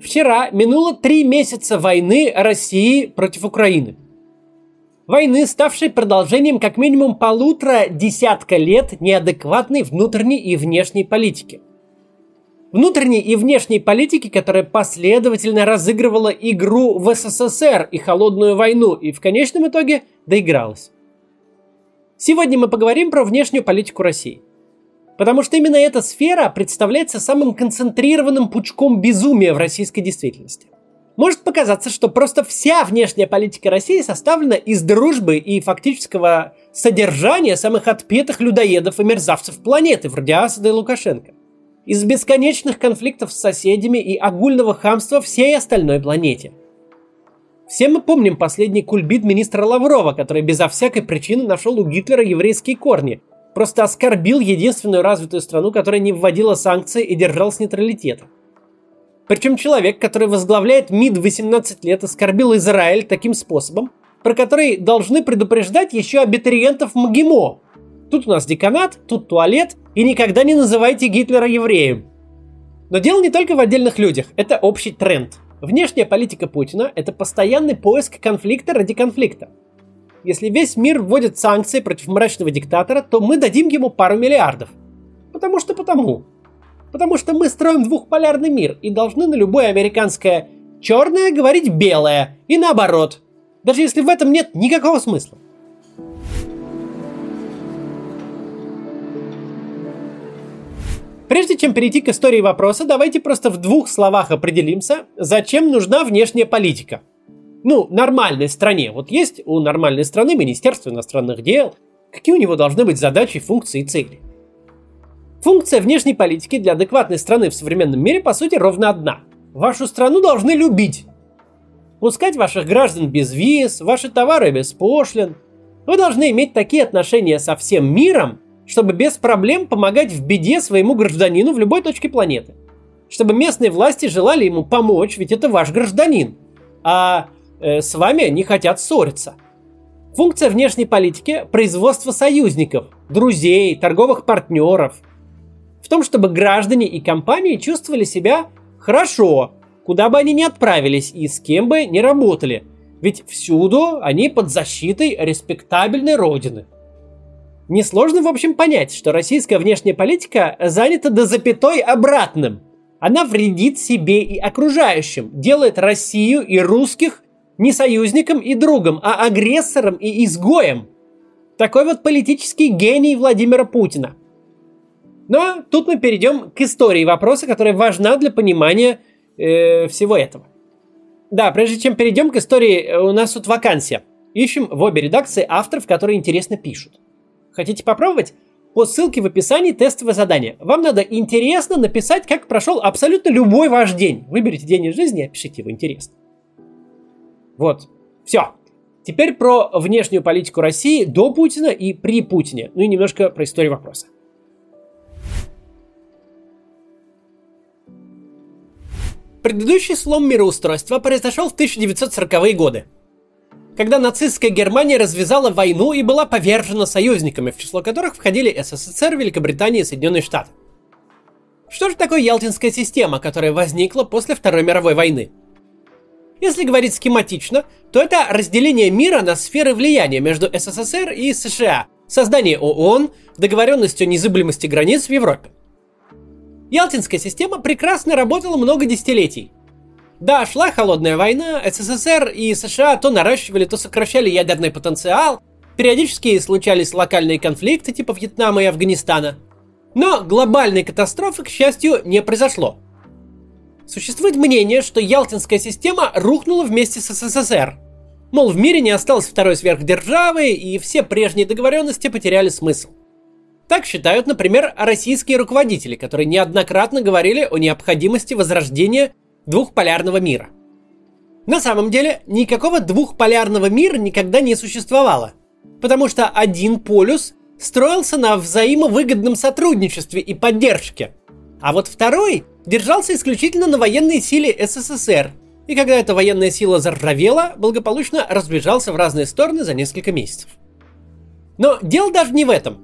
Вчера минуло три месяца войны России против Украины. Войны, ставшей продолжением как минимум полутора десятка лет неадекватной внутренней и внешней политики. Внутренней и внешней политики, которая последовательно разыгрывала игру в СССР и холодную войну, и в конечном итоге доигралась. Сегодня мы поговорим про внешнюю политику России – Потому что именно эта сфера представляется самым концентрированным пучком безумия в российской действительности. Может показаться, что просто вся внешняя политика России составлена из дружбы и фактического содержания самых отпетых людоедов и мерзавцев планеты, вроде Асада и Лукашенко. Из бесконечных конфликтов с соседями и огульного хамства всей остальной планете. Все мы помним последний кульбит министра Лаврова, который безо всякой причины нашел у Гитлера еврейские корни просто оскорбил единственную развитую страну, которая не вводила санкции и держалась нейтралитета. Причем человек, который возглавляет МИД 18 лет, оскорбил Израиль таким способом, про который должны предупреждать еще абитуриентов МГИМО. Тут у нас деканат, тут туалет, и никогда не называйте Гитлера евреем. Но дело не только в отдельных людях, это общий тренд. Внешняя политика Путина – это постоянный поиск конфликта ради конфликта. Если весь мир вводит санкции против мрачного диктатора, то мы дадим ему пару миллиардов. Потому что потому. Потому что мы строим двухполярный мир и должны на любое американское черное говорить белое. И наоборот. Даже если в этом нет никакого смысла. Прежде чем перейти к истории вопроса, давайте просто в двух словах определимся, зачем нужна внешняя политика – ну, нормальной стране. Вот есть у нормальной страны Министерство иностранных дел. Какие у него должны быть задачи, функции и цели? Функция внешней политики для адекватной страны в современном мире, по сути, ровно одна. Вашу страну должны любить. Пускать ваших граждан без виз, ваши товары без пошлин. Вы должны иметь такие отношения со всем миром, чтобы без проблем помогать в беде своему гражданину в любой точке планеты. Чтобы местные власти желали ему помочь, ведь это ваш гражданин. А э, с вами не хотят ссориться. Функция внешней политики – производство союзников, друзей, торговых партнеров. В том, чтобы граждане и компании чувствовали себя хорошо, куда бы они ни отправились и с кем бы ни работали. Ведь всюду они под защитой респектабельной родины. Несложно, в общем, понять, что российская внешняя политика занята до запятой обратным. Она вредит себе и окружающим, делает Россию и русских не союзником и другом, а агрессором и изгоем. Такой вот политический гений Владимира Путина. Но тут мы перейдем к истории вопроса, которая важна для понимания э, всего этого. Да, прежде чем перейдем к истории, э, у нас тут вакансия. Ищем в обе редакции авторов, которые интересно пишут. Хотите попробовать? По ссылке в описании тестовое задание. Вам надо интересно написать, как прошел абсолютно любой ваш день. Выберите день из жизни и опишите его интересно. Вот. Все. Теперь про внешнюю политику России до Путина и при Путине. Ну и немножко про историю вопроса. Предыдущий слом мироустройства произошел в 1940-е годы, когда нацистская Германия развязала войну и была повержена союзниками, в число которых входили СССР, Великобритания и Соединенные Штаты. Что же такое Ялтинская система, которая возникла после Второй мировой войны? Если говорить схематично, то это разделение мира на сферы влияния между СССР и США, создание ООН, договоренность о незыблемости границ в Европе. Ялтинская система прекрасно работала много десятилетий. Да, шла холодная война, СССР и США то наращивали, то сокращали ядерный потенциал, периодически случались локальные конфликты типа Вьетнама и Афганистана. Но глобальной катастрофы, к счастью, не произошло – Существует мнение, что Ялтинская система рухнула вместе с СССР. Мол, в мире не осталось второй сверхдержавы, и все прежние договоренности потеряли смысл. Так считают, например, российские руководители, которые неоднократно говорили о необходимости возрождения двухполярного мира. На самом деле, никакого двухполярного мира никогда не существовало, потому что один полюс строился на взаимовыгодном сотрудничестве и поддержке, а вот второй держался исключительно на военной силе СССР, и когда эта военная сила заржавела, благополучно разбежался в разные стороны за несколько месяцев. Но дело даже не в этом.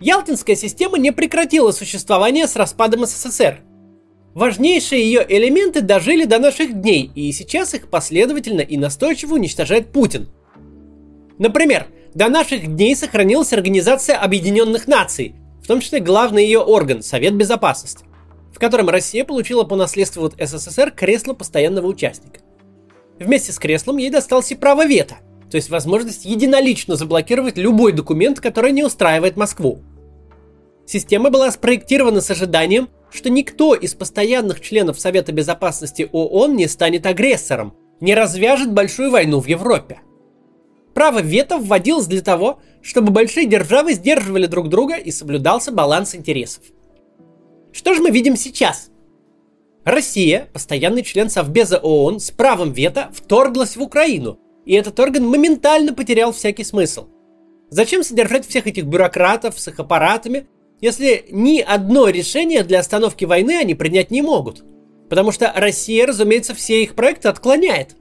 Ялтинская система не прекратила существование с распадом СССР. важнейшие ее элементы дожили до наших дней, и сейчас их последовательно и настойчиво уничтожает Путин. Например, до наших дней сохранилась Организация Объединенных Наций, в том числе главный ее орган – Совет Безопасности, в котором Россия получила по наследству от СССР кресло постоянного участника. Вместе с креслом ей досталось и право вето, то есть возможность единолично заблокировать любой документ, который не устраивает Москву. Система была спроектирована с ожиданием, что никто из постоянных членов Совета Безопасности ООН не станет агрессором, не развяжет большую войну в Европе. Право вето вводилось для того, чтобы большие державы сдерживали друг друга и соблюдался баланс интересов. Что же мы видим сейчас? Россия, постоянный член Совбеза ООН, с правом вето вторглась в Украину, и этот орган моментально потерял всякий смысл. Зачем содержать всех этих бюрократов с их аппаратами, если ни одно решение для остановки войны они принять не могут. Потому что Россия, разумеется, все их проекты отклоняет.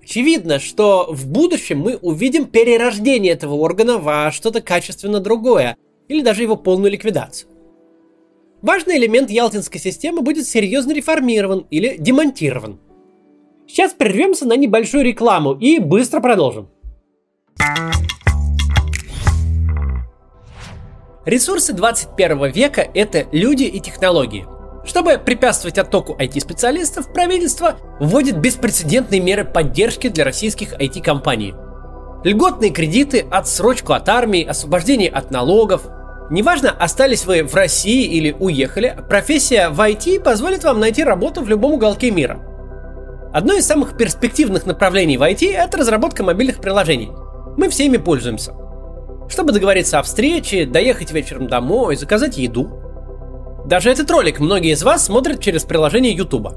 Очевидно, что в будущем мы увидим перерождение этого органа во что-то качественно другое, или даже его полную ликвидацию. Важный элемент ялтинской системы будет серьезно реформирован или демонтирован. Сейчас прервемся на небольшую рекламу и быстро продолжим. Ресурсы 21 века – это люди и технологии. Чтобы препятствовать оттоку IT-специалистов, правительство вводит беспрецедентные меры поддержки для российских IT-компаний. Льготные кредиты, отсрочку от армии, освобождение от налогов. Неважно, остались вы в России или уехали, профессия в IT позволит вам найти работу в любом уголке мира. Одно из самых перспективных направлений в IT – это разработка мобильных приложений. Мы всеми пользуемся – чтобы договориться о встрече, доехать вечером домой, заказать еду. Даже этот ролик многие из вас смотрят через приложение YouTube.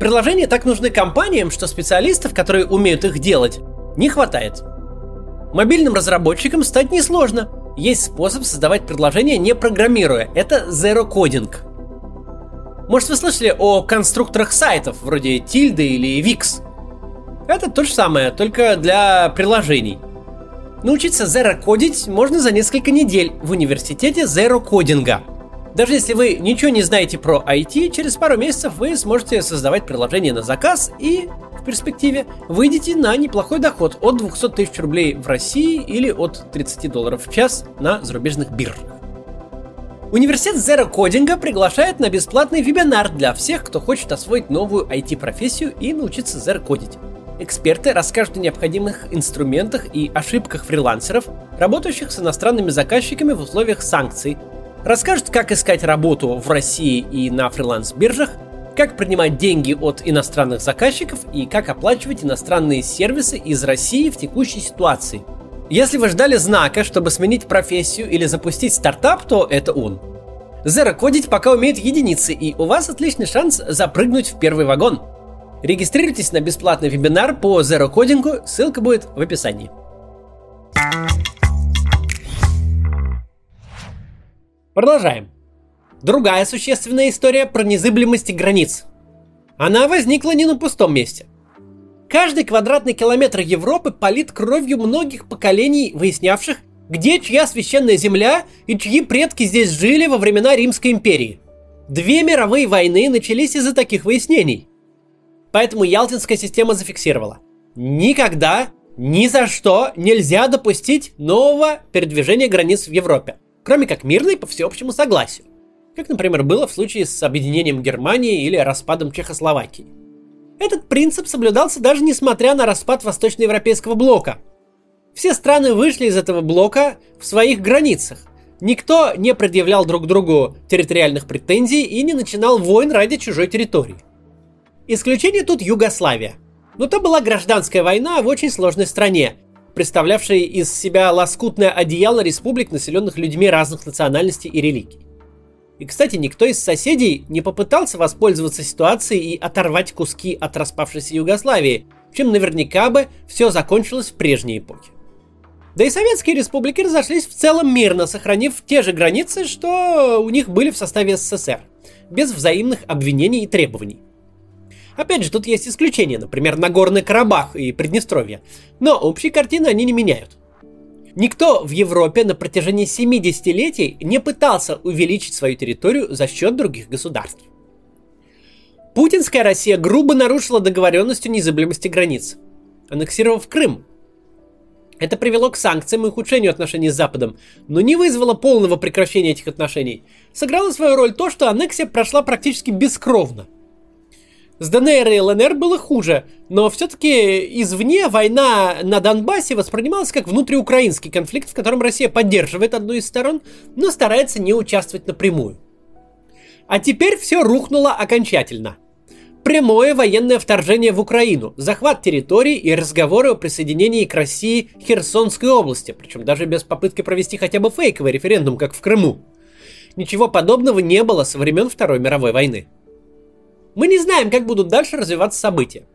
Приложения так нужны компаниям, что специалистов, которые умеют их делать, не хватает. Мобильным разработчикам стать несложно. Есть способ создавать приложения не программируя. Это Zero Coding. Может вы слышали о конструкторах сайтов, вроде Tilda или Wix? Это то же самое, только для приложений. Научиться зеро-кодить можно за несколько недель в университете зеро-кодинга. Даже если вы ничего не знаете про IT, через пару месяцев вы сможете создавать приложение на заказ и перспективе выйдете на неплохой доход от 200 тысяч рублей в России или от 30 долларов в час на зарубежных биржах. Университет Zero Кодинга приглашает на бесплатный вебинар для всех, кто хочет освоить новую IT-профессию и научиться Zero кодить. Эксперты расскажут о необходимых инструментах и ошибках фрилансеров, работающих с иностранными заказчиками в условиях санкций, расскажут, как искать работу в России и на фриланс-биржах, как принимать деньги от иностранных заказчиков и как оплачивать иностранные сервисы из России в текущей ситуации. Если вы ждали знака, чтобы сменить профессию или запустить стартап, то это он. Zero кодить пока умеет единицы, и у вас отличный шанс запрыгнуть в первый вагон – Регистрируйтесь на бесплатный вебинар по Zero Coding, ссылка будет в описании. Продолжаем. Другая существенная история про незыблемость границ. Она возникла не на пустом месте. Каждый квадратный километр Европы полит кровью многих поколений, выяснявших, где чья священная земля и чьи предки здесь жили во времена Римской империи. Две мировые войны начались из-за таких выяснений. Поэтому Ялтинская система зафиксировала. Никогда, ни за что нельзя допустить нового передвижения границ в Европе, кроме как мирной по всеобщему согласию. Как, например, было в случае с объединением Германии или распадом Чехословакии. Этот принцип соблюдался даже несмотря на распад восточноевропейского блока. Все страны вышли из этого блока в своих границах. Никто не предъявлял друг другу территориальных претензий и не начинал войн ради чужой территории. Исключение тут Югославия. Но то была гражданская война в очень сложной стране, представлявшей из себя лоскутное одеяло республик, населенных людьми разных национальностей и религий. И, кстати, никто из соседей не попытался воспользоваться ситуацией и оторвать куски от распавшейся Югославии, чем наверняка бы все закончилось в прежней эпохе. Да и советские республики разошлись в целом мирно, сохранив те же границы, что у них были в составе СССР, без взаимных обвинений и требований. Опять же, тут есть исключения, например, Нагорный Карабах и Приднестровье. Но общей картины они не меняют. Никто в Европе на протяжении 70 летий не пытался увеличить свою территорию за счет других государств. Путинская Россия грубо нарушила договоренность о незыблемости границ, аннексировав Крым. Это привело к санкциям и ухудшению отношений с Западом, но не вызвало полного прекращения этих отношений. Сыграло свою роль то, что аннексия прошла практически бескровно. С ДНР и ЛНР было хуже, но все-таки извне война на Донбассе воспринималась как внутриукраинский конфликт, в котором Россия поддерживает одну из сторон, но старается не участвовать напрямую. А теперь все рухнуло окончательно. Прямое военное вторжение в Украину, захват территорий и разговоры о присоединении к России Херсонской области, причем даже без попытки провести хотя бы фейковый референдум, как в Крыму. Ничего подобного не было со времен Второй мировой войны. Мы не знаем, как будут дальше развиваться события.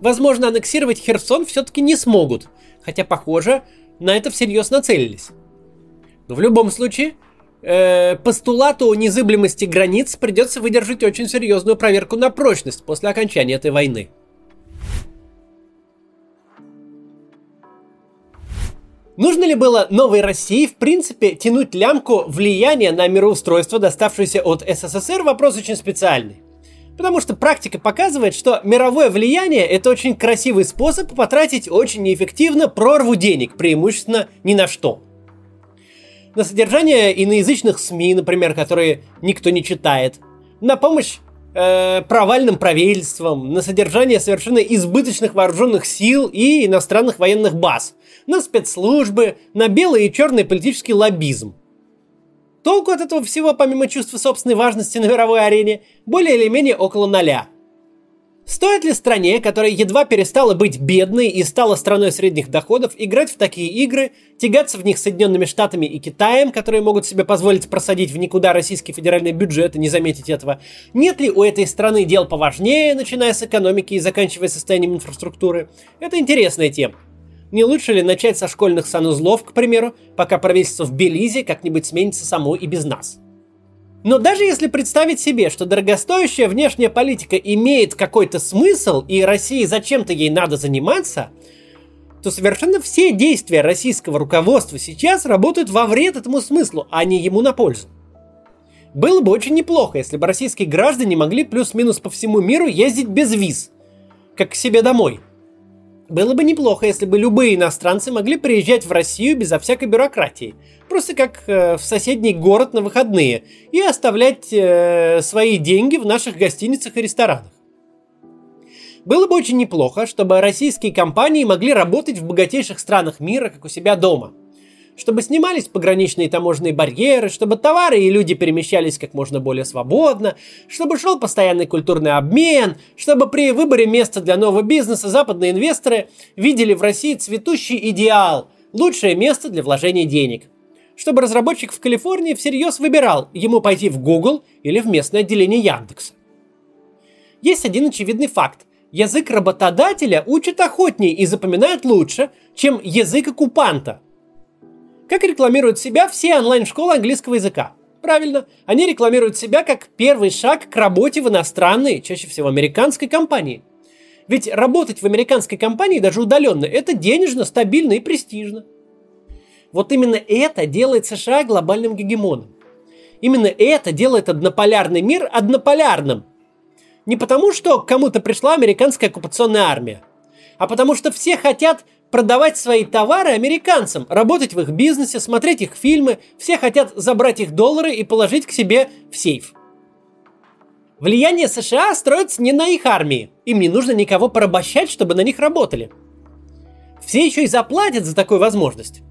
Возможно, аннексировать Херсон все-таки не смогут, хотя, похоже, на это всерьез нацелились. Но в любом случае, э, постулату о незыблемости границ придется выдержать очень серьезную проверку на прочность после окончания этой войны. Нужно ли было новой России, в принципе, тянуть лямку влияния на мироустройство, доставшееся от СССР, вопрос очень специальный. Потому что практика показывает, что мировое влияние это очень красивый способ потратить очень неэффективно прорву денег, преимущественно ни на что. На содержание иноязычных СМИ, например, которые никто не читает, на помощь э, провальным правительствам, на содержание совершенно избыточных вооруженных сил и иностранных военных баз, на спецслужбы, на белый и черный политический лоббизм. Толку от этого всего, помимо чувства собственной важности на мировой арене, более или менее около ноля – Стоит ли стране, которая едва перестала быть бедной и стала страной средних доходов, играть в такие игры, тягаться в них Соединенными Штатами и Китаем, которые могут себе позволить просадить в никуда российский федеральный бюджет и не заметить этого? Нет ли у этой страны дел поважнее, начиная с экономики и заканчивая состоянием инфраструктуры? Это интересная тема. Не лучше ли начать со школьных санузлов, к примеру, пока правительство в Белизе как-нибудь сменится само и без нас? Но даже если представить себе, что дорогостоящая внешняя политика имеет какой-то смысл, и России зачем-то ей надо заниматься, то совершенно все действия российского руководства сейчас работают во вред этому смыслу, а не ему на пользу. Было бы очень неплохо, если бы российские граждане могли плюс-минус по всему миру ездить без виз, как к себе домой. Было бы неплохо, если бы любые иностранцы могли приезжать в Россию безо всякой бюрократии – просто как э, в соседний город на выходные, и оставлять э, свои деньги в наших гостиницах и ресторанах. Было бы очень неплохо, чтобы российские компании могли работать в богатейших странах мира, как у себя дома. Чтобы снимались пограничные таможенные барьеры, чтобы товары и люди перемещались как можно более свободно, чтобы шел постоянный культурный обмен, чтобы при выборе места для нового бизнеса западные инвесторы видели в России цветущий идеал, лучшее место для вложения денег – чтобы разработчик в Калифорнии всерьез выбирал, ему пойти в Google или в местное отделение Яндекса. Есть один очевидный факт. Язык работодателя учит охотнее и запоминает лучше, чем язык оккупанта. Как рекламируют себя все онлайн-школы английского языка? Правильно, они рекламируют себя как первый шаг к работе в иностранной, чаще всего американской компании. Ведь работать в американской компании даже удаленно – это денежно, стабильно и престижно. Вот именно это делает США глобальным гегемоном. Именно это делает однополярный мир однополярным. Не потому, что кому-то пришла американская оккупационная армия, а потому что все хотят продавать свои товары американцам, работать в их бизнесе, смотреть их фильмы, все хотят забрать их доллары и положить к себе в сейф. Влияние США строится не на их армии. Им не нужно никого порабощать, чтобы на них работали. Все еще и заплатят за такую возможность.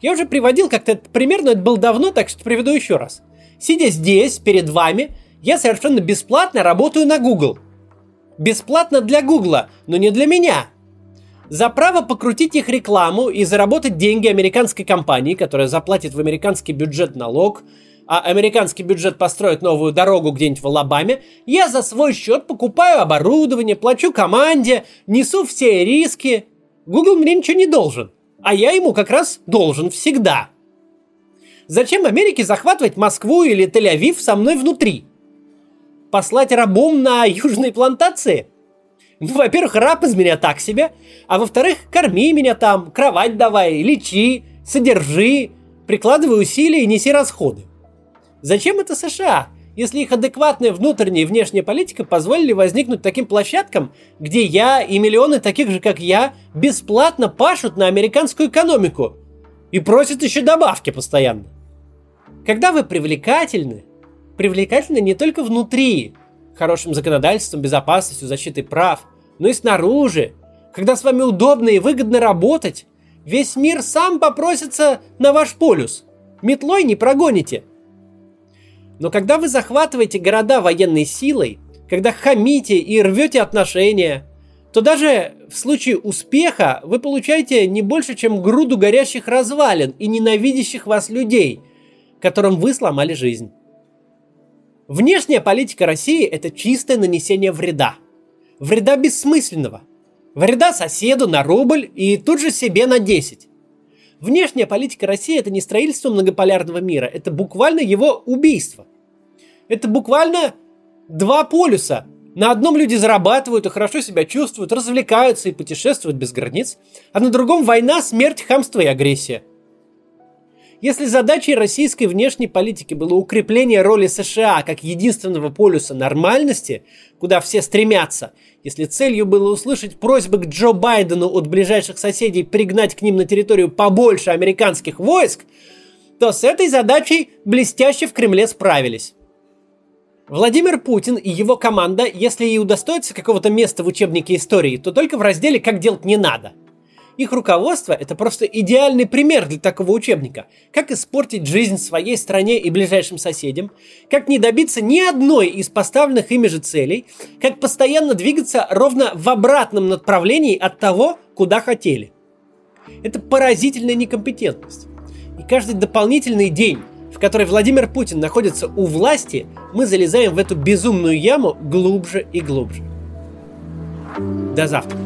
Я уже приводил как-то этот пример, но это было давно, так что приведу еще раз. Сидя здесь, перед вами, я совершенно бесплатно работаю на Google. Бесплатно для Гугла, но не для меня. За право покрутить их рекламу и заработать деньги американской компании, которая заплатит в американский бюджет налог, а американский бюджет построит новую дорогу где-нибудь в Алабаме, я за свой счет покупаю оборудование, плачу команде, несу все риски. Google мне ничего не должен а я ему как раз должен всегда. Зачем Америке захватывать Москву или Тель-Авив со мной внутри? Послать рабом на южные плантации? Ну, во-первых, раб из меня так себе, а во-вторых, корми меня там, кровать давай, лечи, содержи, прикладывай усилия и неси расходы. Зачем это США, если их адекватная внутренняя и внешняя политика позволили возникнуть таким площадкам, где я и миллионы таких же, как я, бесплатно пашут на американскую экономику и просят еще добавки постоянно. Когда вы привлекательны, привлекательны не только внутри, хорошим законодательством, безопасностью, защитой прав, но и снаружи. Когда с вами удобно и выгодно работать, весь мир сам попросится на ваш полюс. Метлой не прогоните – но когда вы захватываете города военной силой, когда хамите и рвете отношения, то даже в случае успеха вы получаете не больше, чем груду горящих развалин и ненавидящих вас людей, которым вы сломали жизнь. Внешняя политика России – это чистое нанесение вреда. Вреда бессмысленного. Вреда соседу на рубль и тут же себе на 10. Внешняя политика России – это не строительство многополярного мира, это буквально его убийство. Это буквально два полюса. На одном люди зарабатывают и хорошо себя чувствуют, развлекаются и путешествуют без границ, а на другом война, смерть, хамство и агрессия. Если задачей российской внешней политики было укрепление роли США как единственного полюса нормальности, куда все стремятся, если целью было услышать просьбы к Джо Байдену от ближайших соседей пригнать к ним на территорию побольше американских войск, то с этой задачей блестяще в Кремле справились. Владимир Путин и его команда, если и удостоятся какого-то места в учебнике истории, то только в разделе «Как делать не надо». Их руководство – это просто идеальный пример для такого учебника. Как испортить жизнь своей стране и ближайшим соседям, как не добиться ни одной из поставленных ими же целей, как постоянно двигаться ровно в обратном направлении от того, куда хотели. Это поразительная некомпетентность. И каждый дополнительный день, в которой Владимир Путин находится у власти, мы залезаем в эту безумную яму глубже и глубже. До завтра.